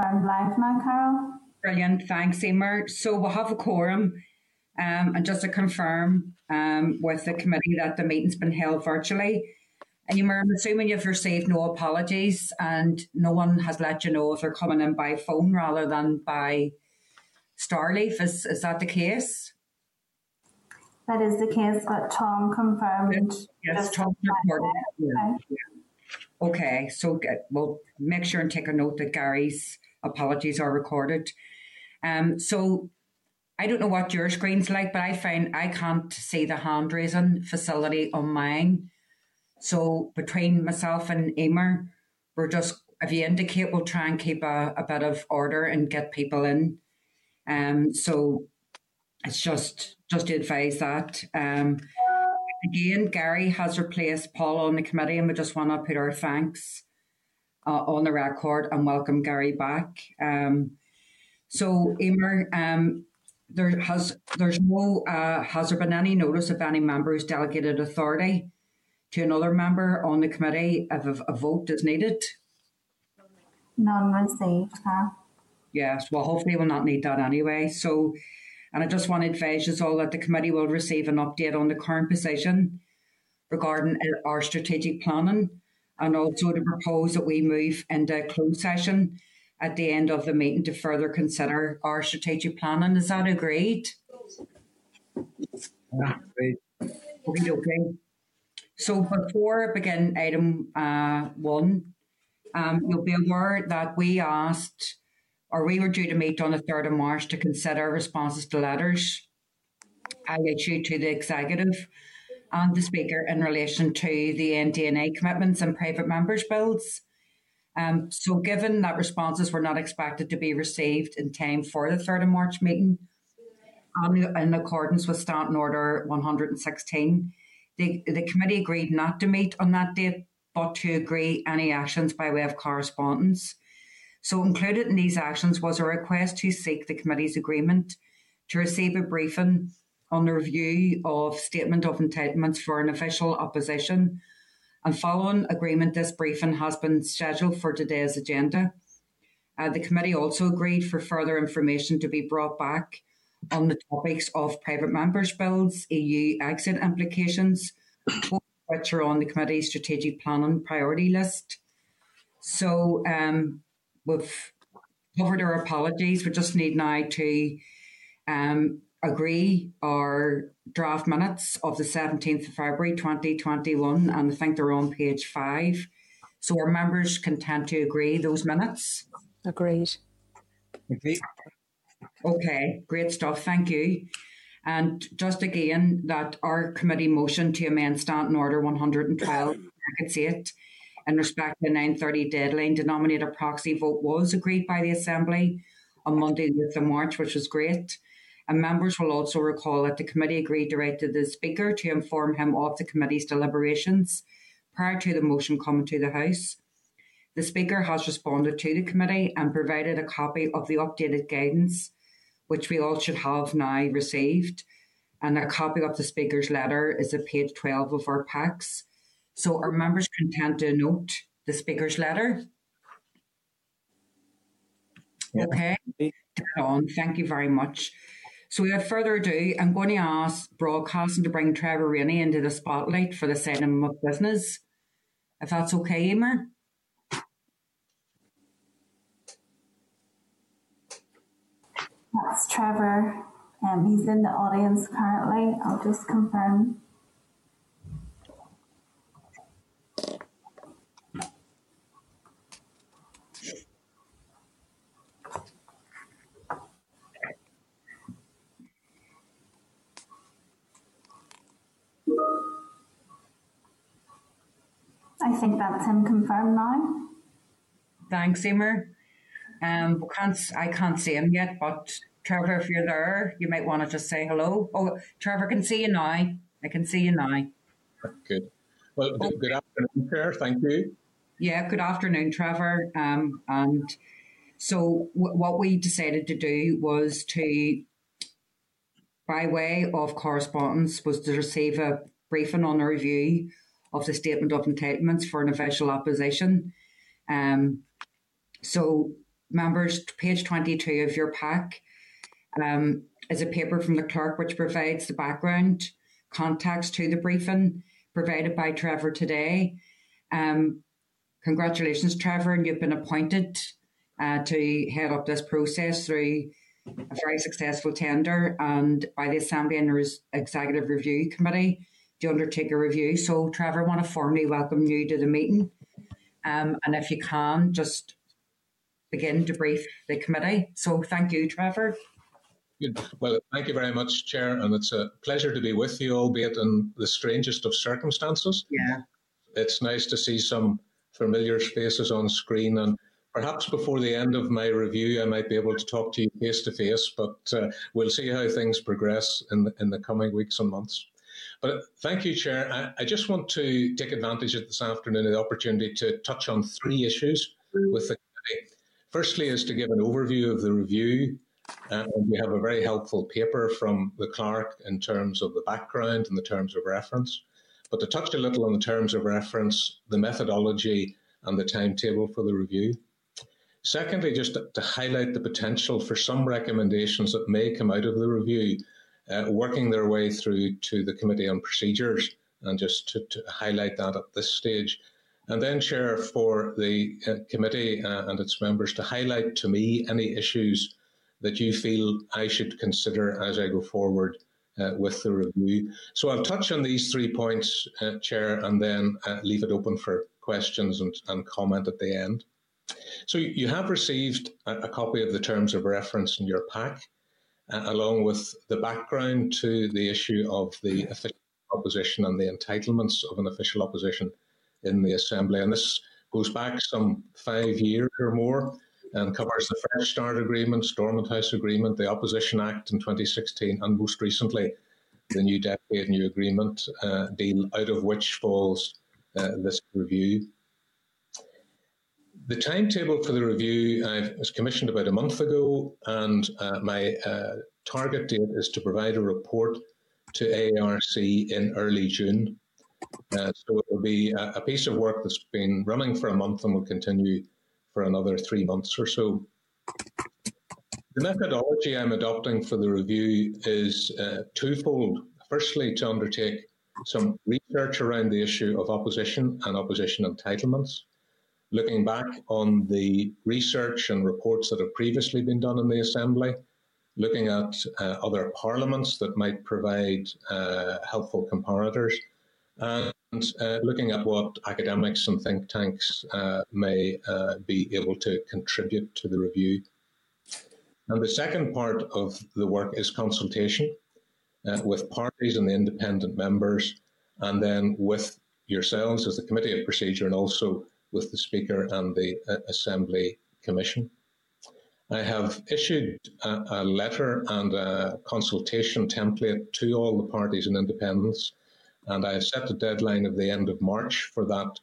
confirmed live now, Carol. Brilliant. Thanks, Emer. So we'll have a quorum. Um, and just to confirm um, with the committee that the meeting's been held virtually. And Emer, I'm assuming you've received no apologies and no one has let you know if they're coming in by phone rather than by Starleaf. Is, is that the case? That is the case, but Tom confirmed. Yes, Tom reported. Yeah. Okay, so we'll make sure and take a note that Gary's apologies are recorded. Um, so I don't know what your screen's like, but I find I can't see the hand raising facility on mine. So between myself and Emer, we're just if you indicate, we'll try and keep a, a bit of order and get people in. Um, so it's just just to advise that. Um, again, Gary has replaced Paul on the committee, and we just want to put our thanks uh, on the record and welcome Gary back. Um, so, Emer, um, there has there's no uh, has there been any notice of any member's delegated authority to another member on the committee if a, a vote is needed? None received, huh? Yes, well, hopefully we'll not need that anyway. So, and I just want to advise you all that the committee will receive an update on the current position regarding our strategic planning and also to propose that we move into closed session at the end of the meeting to further consider our strategic planning. Is that agreed? Yeah, great. Okay, okay. So before I begin item uh, one, um, you'll be aware that we asked, or we were due to meet on the 3rd of March to consider responses to letters I issued to the executive and the Speaker in relation to the NDNA commitments and private members' bills. Um, so, given that responses were not expected to be received in time for the 3rd of March meeting, and in accordance with Standing Order 116, the, the committee agreed not to meet on that date, but to agree any actions by way of correspondence. So, included in these actions was a request to seek the committee's agreement to receive a briefing on the review of Statement of Entitlements for an official opposition. And following agreement, this briefing has been scheduled for today's agenda. Uh, the committee also agreed for further information to be brought back on the topics of private members' bills, EU exit implications, which are on the committee's strategic planning priority list. So um, we've covered our apologies. We just need now to um, agree our draft minutes of the 17th of February 2021, and I think they're on page five. So our members can tend to agree those minutes. Agreed. Agreed. Okay, great stuff. Thank you. And just again, that our committee motion to amend Standing Order 112, brackets 8, in respect to the 9.30 deadline to nominate a proxy vote was agreed by the Assembly on Monday, the 5th of March, which was great. And members will also recall that the committee agreed to write to the Speaker to inform him of the committee's deliberations prior to the motion coming to the House. The Speaker has responded to the committee and provided a copy of the updated guidance, which we all should have now received. And a copy of the Speaker's letter is at page 12 of our packs. So our members content to note the Speaker's letter. Yeah. Okay, on. Thank you very much. So without further ado, I'm going to ask broadcasting to bring Trevor Reaney into the spotlight for the segment of business. If that's okay, Emer. That's Trevor. Um, he's in the audience currently. I'll just confirm. Think that's him confirmed now. Thanks, Emer. Um, we can't, I can't see him yet, but Trevor, if you're there, you might want to just say hello. Oh, Trevor can see you now. I can see you now. Good. Well, good, good afternoon, Chair. Thank you. Yeah, good afternoon, Trevor. Um, and so w- what we decided to do was to, by way of correspondence, was to receive a briefing on a review of the statement of entitlements for an official opposition. Um, so members, page 22 of your pack um, is a paper from the clerk which provides the background context to the briefing provided by Trevor today. Um, congratulations, Trevor, and you've been appointed uh, to head up this process through a very successful tender and by the Assembly and Executive Review Committee to undertake a review. So, Trevor, I want to formally welcome you to the meeting. Um, and if you can, just begin to brief the committee. So, thank you, Trevor. Good. Well, thank you very much, Chair, and it's a pleasure to be with you, albeit in the strangest of circumstances. Yeah. It's nice to see some familiar faces on screen, and perhaps before the end of my review, I might be able to talk to you face to face, but uh, we'll see how things progress in the, in the coming weeks and months. But thank you, Chair. I, I just want to take advantage of this afternoon the opportunity to touch on three issues with the committee. Firstly, is to give an overview of the review and we have a very helpful paper from the clerk in terms of the background and the terms of reference. But to touch a little on the terms of reference, the methodology, and the timetable for the review. Secondly, just to, to highlight the potential for some recommendations that may come out of the review, uh, working their way through to the Committee on Procedures, and just to, to highlight that at this stage. And then, Chair, for the uh, committee uh, and its members to highlight to me any issues that you feel I should consider as I go forward uh, with the review. So I'll touch on these three points, uh, Chair, and then uh, leave it open for questions and, and, comment at the end. So you have received a, a copy of the terms of reference in your pack, uh, along with the background to the issue of the official opposition and the entitlements of an official opposition in the Assembly. And this goes back some five years or more and covers the Fresh Start Agreement, Stormont House Agreement, the Opposition Act in 2016, and most recently the New Decade New Agreement uh, deal, out of which falls uh, this review. The timetable for the review I was commissioned about a month ago, and uh, my uh, target date is to provide a report to ARC in early June. Uh, so it will be a, a piece of work that's been running for a month and will continue for another three months or so. The methodology I'm adopting for the review is uh, twofold. Firstly, to undertake some research around the issue of opposition and opposition entitlements, looking back on the research and reports that have previously been done in the Assembly, looking at uh, other parliaments that might provide uh, helpful comparators, and uh, looking at what academics and think tanks uh, may uh, be able to contribute to the review. And the second part of the work is consultation uh, with parties and the independent members, and then with yourselves as the Committee of Procedure and also with the Speaker and the uh, Assembly Commission. I have issued a, a letter and a consultation template to all the parties and independents and I have set the deadline of the end of March for that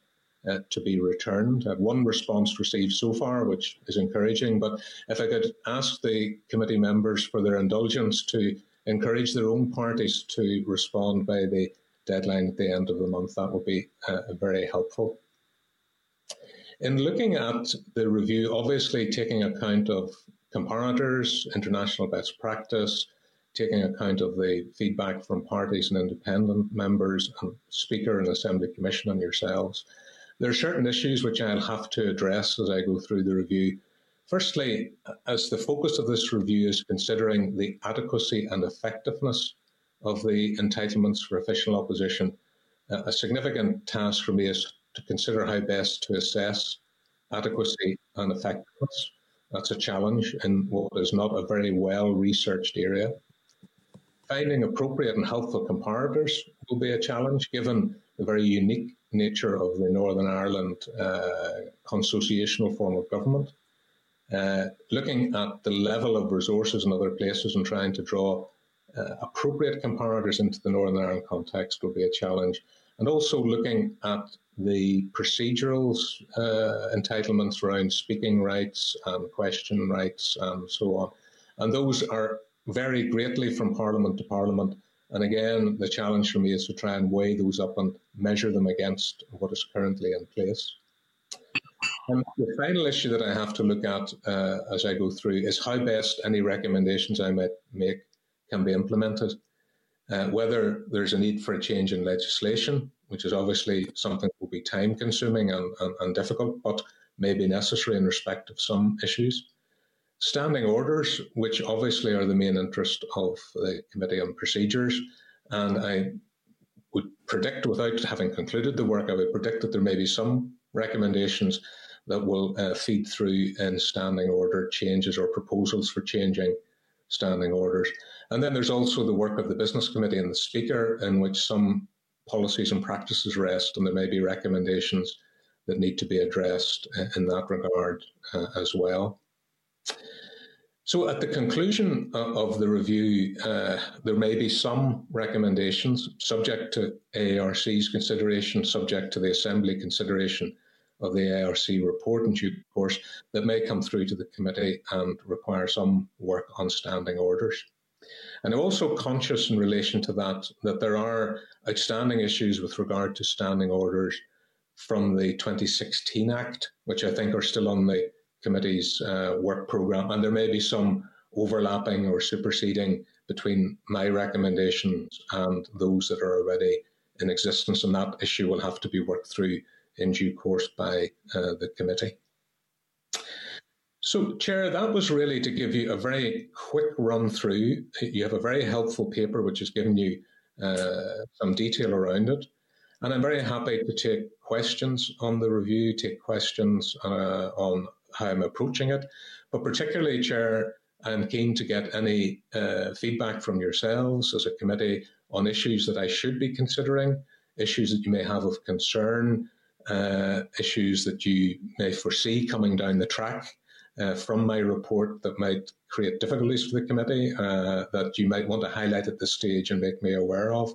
uh, to be returned. I have one response received so far, which is encouraging. But if I could ask the committee members for their indulgence to encourage their own parties to respond by the deadline at the end of the month, that would be uh, very helpful. In looking at the review, obviously taking account of comparators, international best practice, taking account of the feedback from parties and independent members and Speaker and Assembly Commission and yourselves. There are certain issues which I'll have to address as I go through the review. Firstly, as the focus of this review is considering the adequacy and effectiveness of the entitlements for official opposition, a significant task for me is to consider how best to assess adequacy and effectiveness. That's a challenge in what is not a very well researched area. Finding appropriate and helpful comparators will be a challenge given the very unique nature of the Northern Ireland uh, consociational form of government. Uh, looking at the level of resources in other places and trying to draw uh, appropriate comparators into the Northern Ireland context will be a challenge. And also looking at the procedurals uh, entitlements around speaking rights and question rights and so on. And those are vary greatly from Parliament to Parliament. And again, the challenge for me is to try and weigh those up and measure them against what is currently in place. Um, the final issue that I have to look at uh, as I go through is how best any recommendations I might make can be implemented. Uh, whether there's a need for a change in legislation, which is obviously something that will be time consuming and, and, and difficult, but may be necessary in respect of some issues. Standing orders, which obviously are the main interest of the Committee on Procedures, and I would predict, without having concluded the work, I would predict that there may be some recommendations that will uh, feed through in standing order changes or proposals for changing standing orders. And then there's also the work of the Business Committee and the Speaker, in which some policies and practices rest, and there may be recommendations that need to be addressed in that regard uh, as well. So, at the conclusion uh, of the review, uh, there may be some recommendations subject to AERC's consideration, subject to the Assembly consideration of the ARC report in due course that may come through to the committee and require some work on standing orders. And I'm also conscious in relation to that that there are outstanding issues with regard to standing orders from the 2016 Act, which I think are still on the committee's uh, work programme, and there may be some overlapping or superseding between my recommendations and those that are already in existence, and that issue will have to be worked through in due course by uh, the committee. So, Chair, that was really to give you a very quick run through. You have a very helpful paper which has given you uh, some detail around it. And I'm very happy to take questions on the review, take questions uh, on how I'm approaching it. But particularly, Chair, I'm keen to get any uh, feedback from yourselves as a committee on issues that I should be considering, issues that you may have of concern, uh, issues that you may foresee coming down the track uh, from my report that might create difficulties for the committee uh, that you might want to highlight at this stage and make me aware of.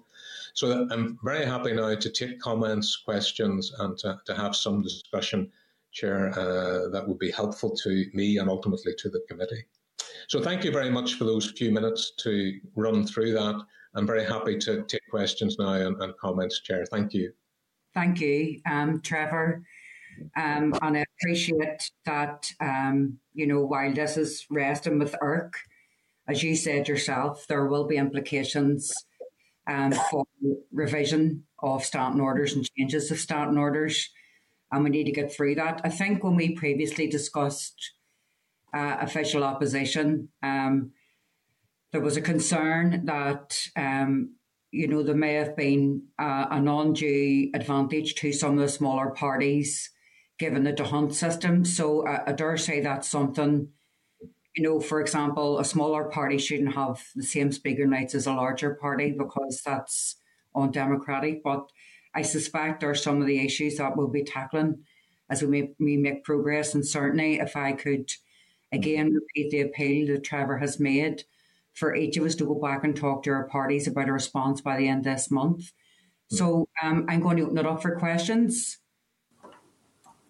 So I'm very happy now to take comments, questions, and to, to have some discussion, Chair, uh, that would be helpful to me and ultimately to the committee. So thank you very much for those few minutes to run through that. I'm very happy to take questions now and, and comments, Chair. Thank you. Thank you, um, Trevor. Um, and I appreciate that, um, you know, while this is resting with AERC, as you said yourself, there will be implications um, for revision of standing orders and changes of standing orders. And we need to get through that. I think when we previously discussed uh, official opposition, um, there was a concern that um, you know, there may have been uh, an undue advantage to some of the smaller parties given the D'Hondt system. So uh, I dare say that's something, you know, for example, a smaller party shouldn't have the same speaker nights as a larger party because that's undemocratic. But I suspect there are some of the issues that we'll be tackling as we make, make progress. And certainly, if I could again repeat the appeal that Trevor has made for each of us to go back and talk to our parties about a response by the end of this month. So um, I'm going to open it up for questions.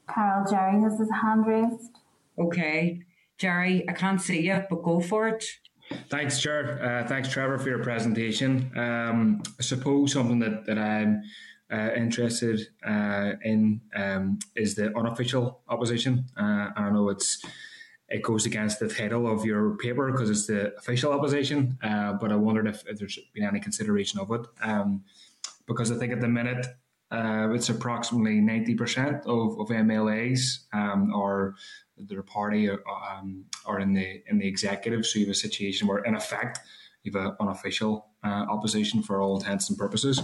Carol, Jerry has his hand raised. Okay. Jerry, I can't see you, but go for it. Thanks, Chair. Uh, thanks, Trevor, for your presentation. Um, I suppose something that, that I'm uh, interested uh, in um, is the unofficial opposition. Uh, I know it's it goes against the title of your paper because it's the official opposition. Uh, but I wondered if, if, there's been any consideration of it, um, because I think at the minute uh, it's approximately ninety percent of, of MLAs um, or their party are, um, are in the in the executive. So you have a situation where, in effect, you have an unofficial uh, opposition for all intents and purposes.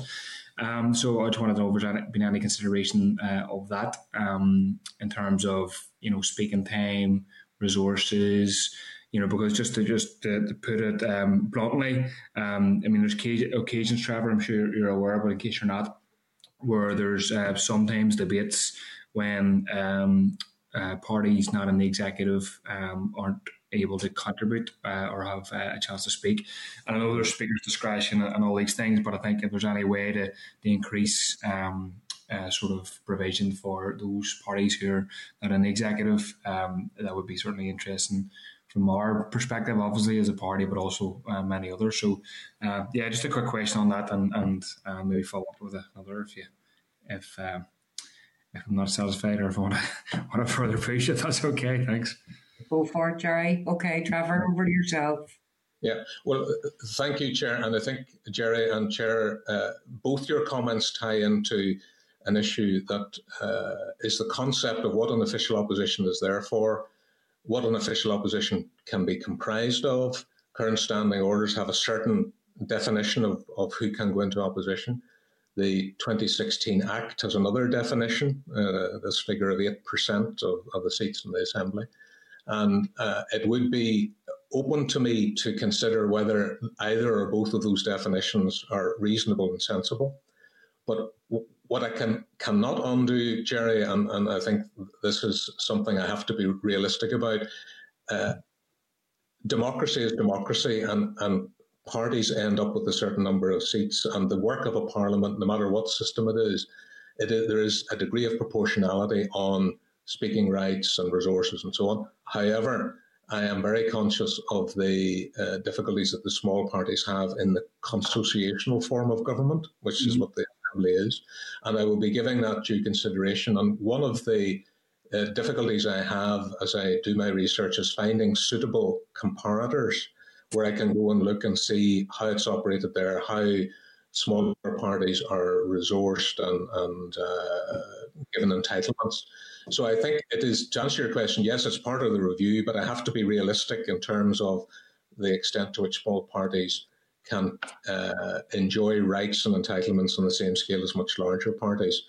Um, so I just wanted to know if there's been any consideration uh, of that um, in terms of you know speaking time, resources, you know, because just to just to, to put it um, bluntly, um, I mean, there's occasions, Trevor, I'm sure you're aware, but in case you're not, where there's uh, sometimes debates when um, uh, parties not in the executive um, aren't able to contribute uh, or have uh, a chance to speak. And I know there's speaker's discretion and all these things, but I think if there's any way to, to increase um, uh, sort of provision for those parties who are not in the executive. Um, that would be certainly interesting from our perspective, obviously as a party, but also uh, many others. So, uh, yeah, just a quick question on that, and and uh, maybe follow up with another if you if um, if I'm not satisfied or if I want to, want to further push it, that's okay. Thanks. Go for it, Jerry. Okay, Trevor, over to yourself. Yeah, well, thank you, Chair. And I think, Jerry and Chair, uh, both your comments tie into an issue that uh, is the concept of what an official opposition is there for, what an official opposition can be comprised of. Current standing orders have a certain definition of, of who can go into opposition. The 2016 Act has another definition, uh, this figure of 8% of, of the seats in the Assembly. And uh, it would be open to me to consider whether either or both of those definitions are reasonable and sensible. But what I can cannot undo, Jerry, and, and I think this is something I have to be realistic about. Uh, democracy is democracy, and, and parties end up with a certain number of seats, and the work of a parliament, no matter what system it is, it is there is a degree of proportionality on speaking rights and resources and so on. However, I am very conscious of the uh, difficulties that the small parties have in the consociational form of government, which mm-hmm. is what the Is. And I will be giving that due consideration. And one of the uh, difficulties I have as I do my research is finding suitable comparators where I can go and look and see how it's operated there, how smaller parties are resourced and, and uh, given entitlements. So I think it is, to answer your question, yes, it's part of the review, but I have to be realistic in terms of the extent to which small parties can uh, enjoy rights and entitlements on the same scale as much larger parties.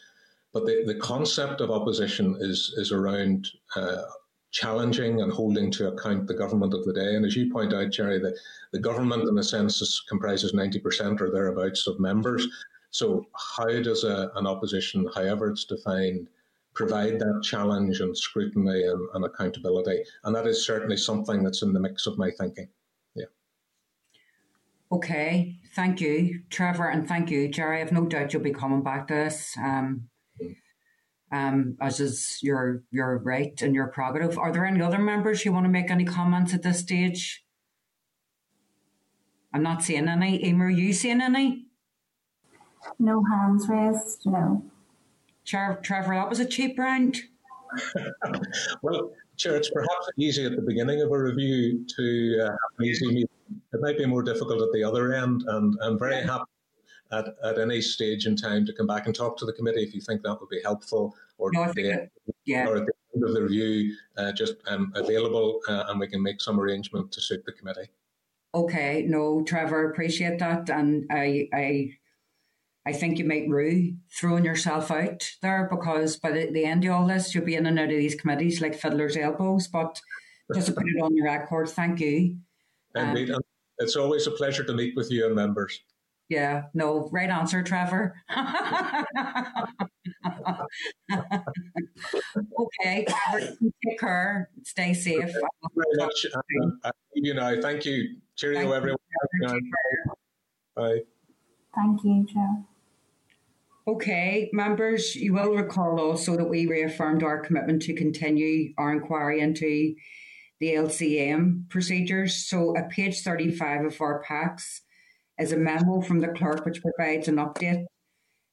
But the, the concept of opposition is, is around uh, challenging and holding to account the government of the day. And as you point out, Jerry, the, the government in a sense comprises 90% or thereabouts of members. So how does a, an opposition, however it's defined, provide that challenge and scrutiny and, and, accountability. And that is certainly something that's in the mix of my thinking. Yeah. Okay. Thank you, Trevor, and thank you, Jerry. I've no doubt you'll be coming back to us. Um, um, as is your your right and your prerogative. Are there any other members who want to make any comments at this stage? I'm not seeing any. Emer, are you seeing any? No hands raised, no. Chair, Trevor, that was a cheap round. well, sure, it's perhaps easy at the beginning of a review to uh, have an easy meeting. It might be more difficult at the other end, and I'm very happy at, at any stage in time to come back and talk to the committee if you think that would be helpful, or, no, the, yeah. or at the end of the review, uh, just um, available, uh, and we can make some arrangement to suit the committee. Okay, no, Trevor, appreciate that, and I, I I think you might rue throwing yourself out there because by the, the end of all this, you'll be in and out of these committees like fiddler's elbows. But just to put it on the record, thank you. Indeed. Um, it's always a pleasure to meet with you and members. Yeah, no, right answer, Trevor. okay, take care, stay safe. Thank you very much. Uh, you know, thank you. Cheerio, thank everyone. You, Bye. Thank you, Joe. Okay, members, you will recall also that we reaffirmed our commitment to continue our inquiry into the LCM procedures. So, at page 35 of our packs is a memo from the clerk which provides an update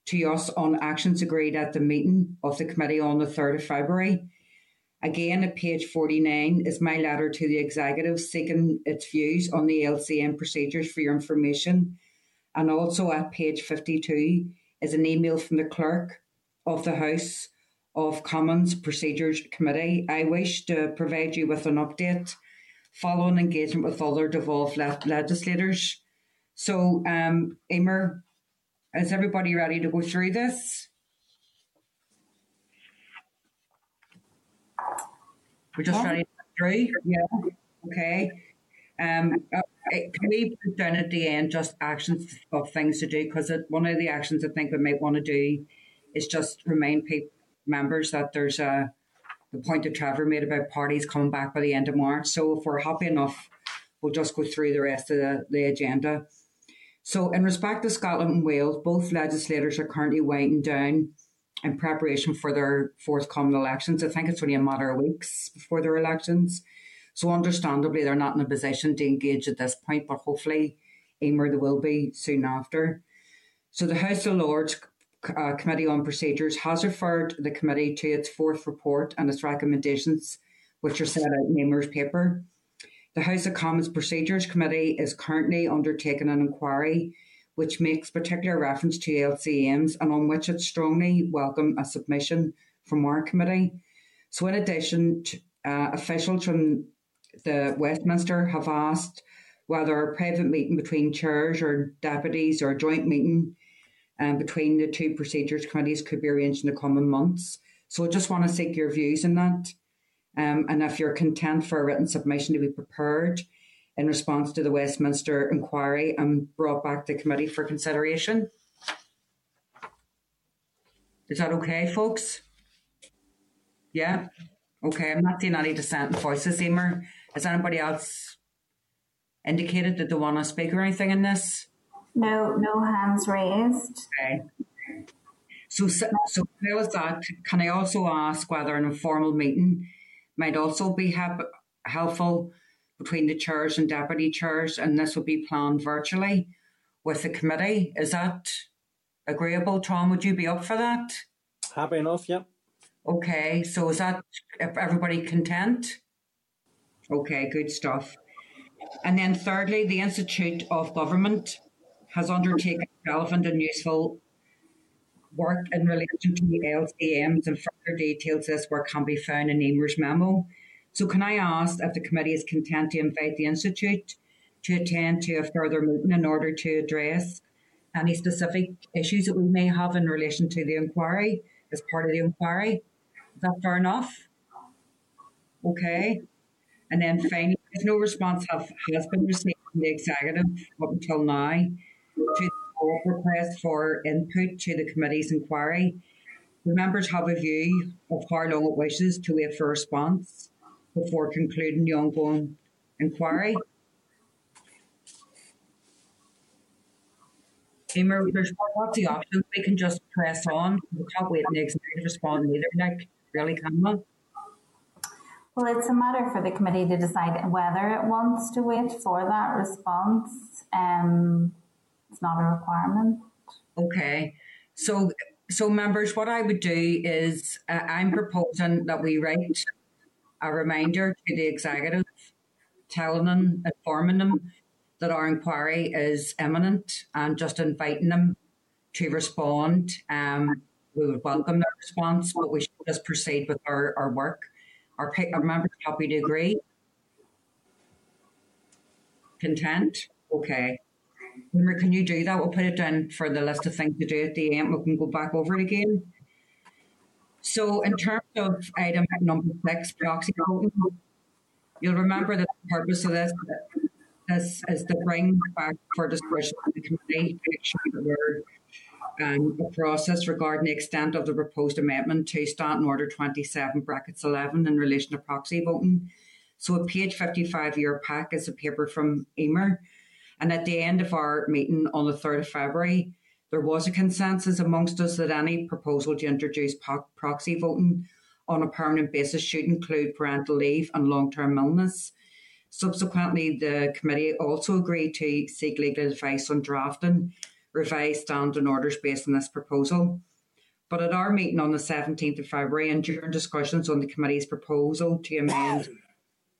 to us on actions agreed at the meeting of the committee on the 3rd of February. Again, at page 49 is my letter to the executive seeking its views on the LCM procedures for your information. And also at page 52 is an email from the clerk of the House of Commons Procedures Committee. I wish to provide you with an update following engagement with other devolved le- legislators. So, um, Emer, is everybody ready to go through this? We're just ready to go through. Yeah. Okay. Um, uh, can we put down at the end just actions of things to do? Because one of the actions I think we might want to do is just remind people, members that there's a the point that Trevor made about parties coming back by the end of March. So if we're happy enough, we'll just go through the rest of the, the agenda. So in respect to Scotland and Wales, both legislators are currently winding down in preparation for their forthcoming elections. I think it's only a matter of weeks before their elections. So understandably, they're not in a position to engage at this point, but hopefully, Emer, there will be soon after. So the House of Lords uh, Committee on Procedures has referred the committee to its fourth report and its recommendations, which are set out in Emer's paper. The House of Commons Procedures Committee is currently undertaking an inquiry which makes particular reference to LCMs and on which it strongly welcome a submission from our committee. So, in addition, to, uh, officials from the Westminster have asked whether a private meeting between chairs or deputies or a joint meeting um, between the two procedures committees could be arranged in the coming months. So, I just want to seek your views on that. Um, and if you're content for a written submission to be prepared in response to the Westminster inquiry and brought back to committee for consideration. Is that okay, folks? Yeah? Okay, I'm not seeing any dissenting voices, Emer. Has anybody else indicated that they want to speak or anything in this? No, no hands raised. Okay. So, so, so how is that? Can I also ask whether an informal meeting might also be help, helpful between the chairs and deputy chairs, and this will be planned virtually with the committee. Is that agreeable, Tom? Would you be up for that? Happy enough, yeah. Okay, so is that everybody content? Okay, good stuff. And then thirdly, the Institute of Government has undertaken relevant and useful work in relation to the LCMs and further details of this work can be found in Emer's memo. So can I ask if the committee is content to invite the Institute to attend to a further meeting in order to address any specific issues that we may have in relation to the inquiry as part of the inquiry? Is that fair enough? Okay. And then finally, if no response have, has been received from the executive up until now to request for input to the committee's inquiry. The members have a view of how long it wishes to wait for a response before concluding the ongoing inquiry. There's lots of options. We can just press on. We can't wait the executive respond either, like, really, can we? Well, it's a matter for the committee to decide whether it wants to wait for that response. Um, it's not a requirement. Okay. So, so members, what I would do is uh, I'm proposing that we write a reminder to the executive, telling them, informing them that our inquiry is imminent and just inviting them to respond. Um, we would welcome their response, but we should just proceed with our, our work. Our, our members happy to agree? Content? Okay can you do that? We'll put it down for the list of things to do at the end. We can go back over it again. So, in terms of item number six, proxy voting, you'll remember that the purpose of this, this is to bring back for discussion to the committee um, a process regarding the extent of the proposed amendment to Standing Order 27 brackets 11 in relation to proxy voting. So, a page 55 year pack is a paper from Emer and at the end of our meeting on the 3rd of February, there was a consensus amongst us that any proposal to introduce proxy voting on a permanent basis should include parental leave and long term illness. Subsequently, the committee also agreed to seek legal advice on drafting revised standing orders based on this proposal. But at our meeting on the 17th of February and during discussions on the committee's proposal to amend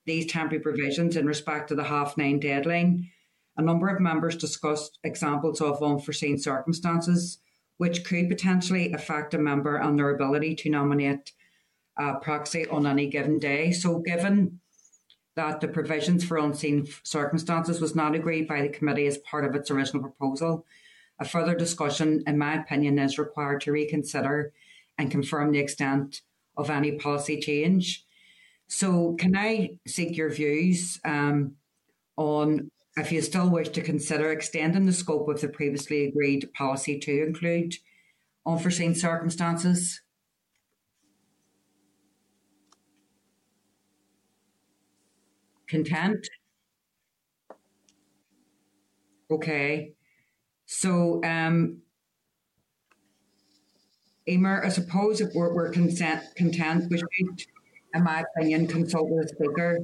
these temporary provisions in respect to the half nine deadline, a number of members discussed examples of unforeseen circumstances which could potentially affect a member and their ability to nominate a proxy on any given day. So, given that the provisions for unseen circumstances was not agreed by the committee as part of its original proposal, a further discussion, in my opinion, is required to reconsider and confirm the extent of any policy change. So, can I seek your views um, on if you still wish to consider extending the scope of the previously agreed policy to include unforeseen circumstances. Content? Okay. So, um, Emer, I suppose if we're, we're consent, content, we should, in my opinion, consult with the Speaker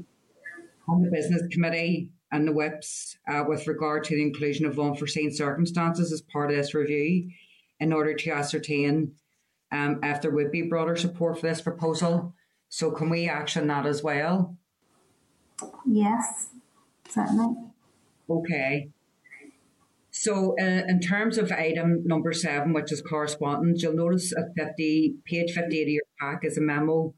on the Business Committee and the whips uh, with regard to the inclusion of unforeseen circumstances as part of this review in order to ascertain um, if there would be broader support for this proposal. So can we action that as well? Yes, certainly. Okay. So uh, in terms of item number seven, which is correspondence, you'll notice at 50, page 58 of your pack is a memo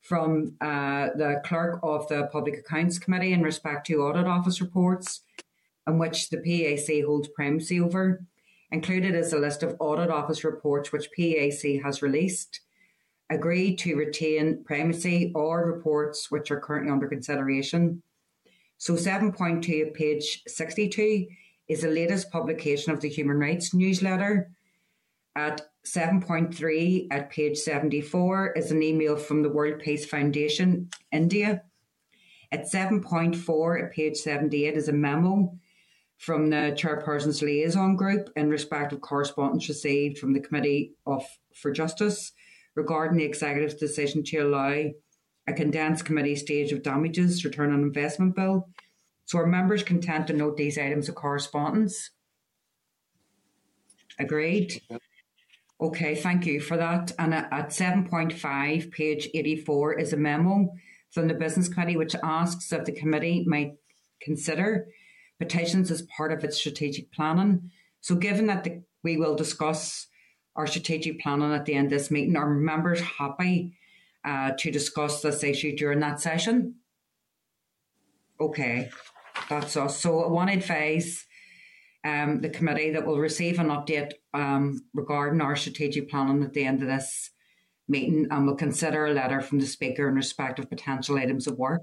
from uh, the clerk of the Public Accounts Committee in respect to audit office reports, in which the PAC holds primacy over. Included is a list of audit office reports which PAC has released, agreed to retain primacy or reports which are currently under consideration. So 7.2 of page 62 is the latest publication of the Human Rights newsletter. At 7.3 at page 74 is an email from the World Peace Foundation, India. At 7.4 at page 78 is a memo from the Chairperson's Liaison Group in respect of correspondence received from the Committee of for Justice regarding the Executive's decision to allow a condensed committee stage of damages return on investment bill. So are members content to note these items of correspondence? Agreed. Okay, thank you for that. And at 7.5, page 84, is a memo from the Business Committee which asks that the committee might consider petitions as part of its strategic planning. So, given that the, we will discuss our strategic planning at the end of this meeting, are members happy uh, to discuss this issue during that session? Okay, that's us. So, to advise um, the committee that will receive an update um, regarding our strategic planning at the end of this meeting and will consider a letter from the Speaker in respect of potential items of work,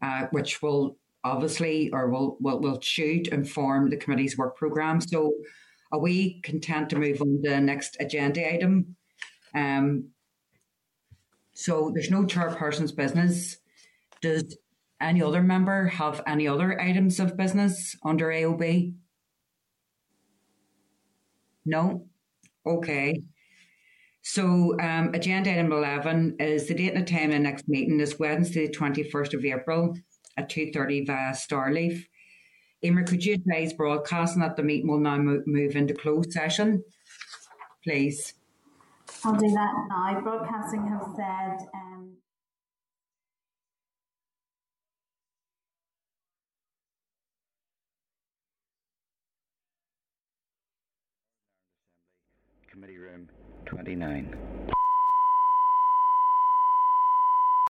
uh, which will obviously or will, will, will should inform the committee's work programme. So are we content to move on to the next agenda item? Um, so there's no chairperson's business. Does any other member have any other items of business under AOB? No? Okay. So, um, agenda item 11 is the date and the time of the next meeting is Wednesday, the 21st of April at 2.30 via Starleaf. Emer, could you advise broadcasting that the meeting will now move into closed session? Please. I'll do that now. Broadcasting have said um, 29.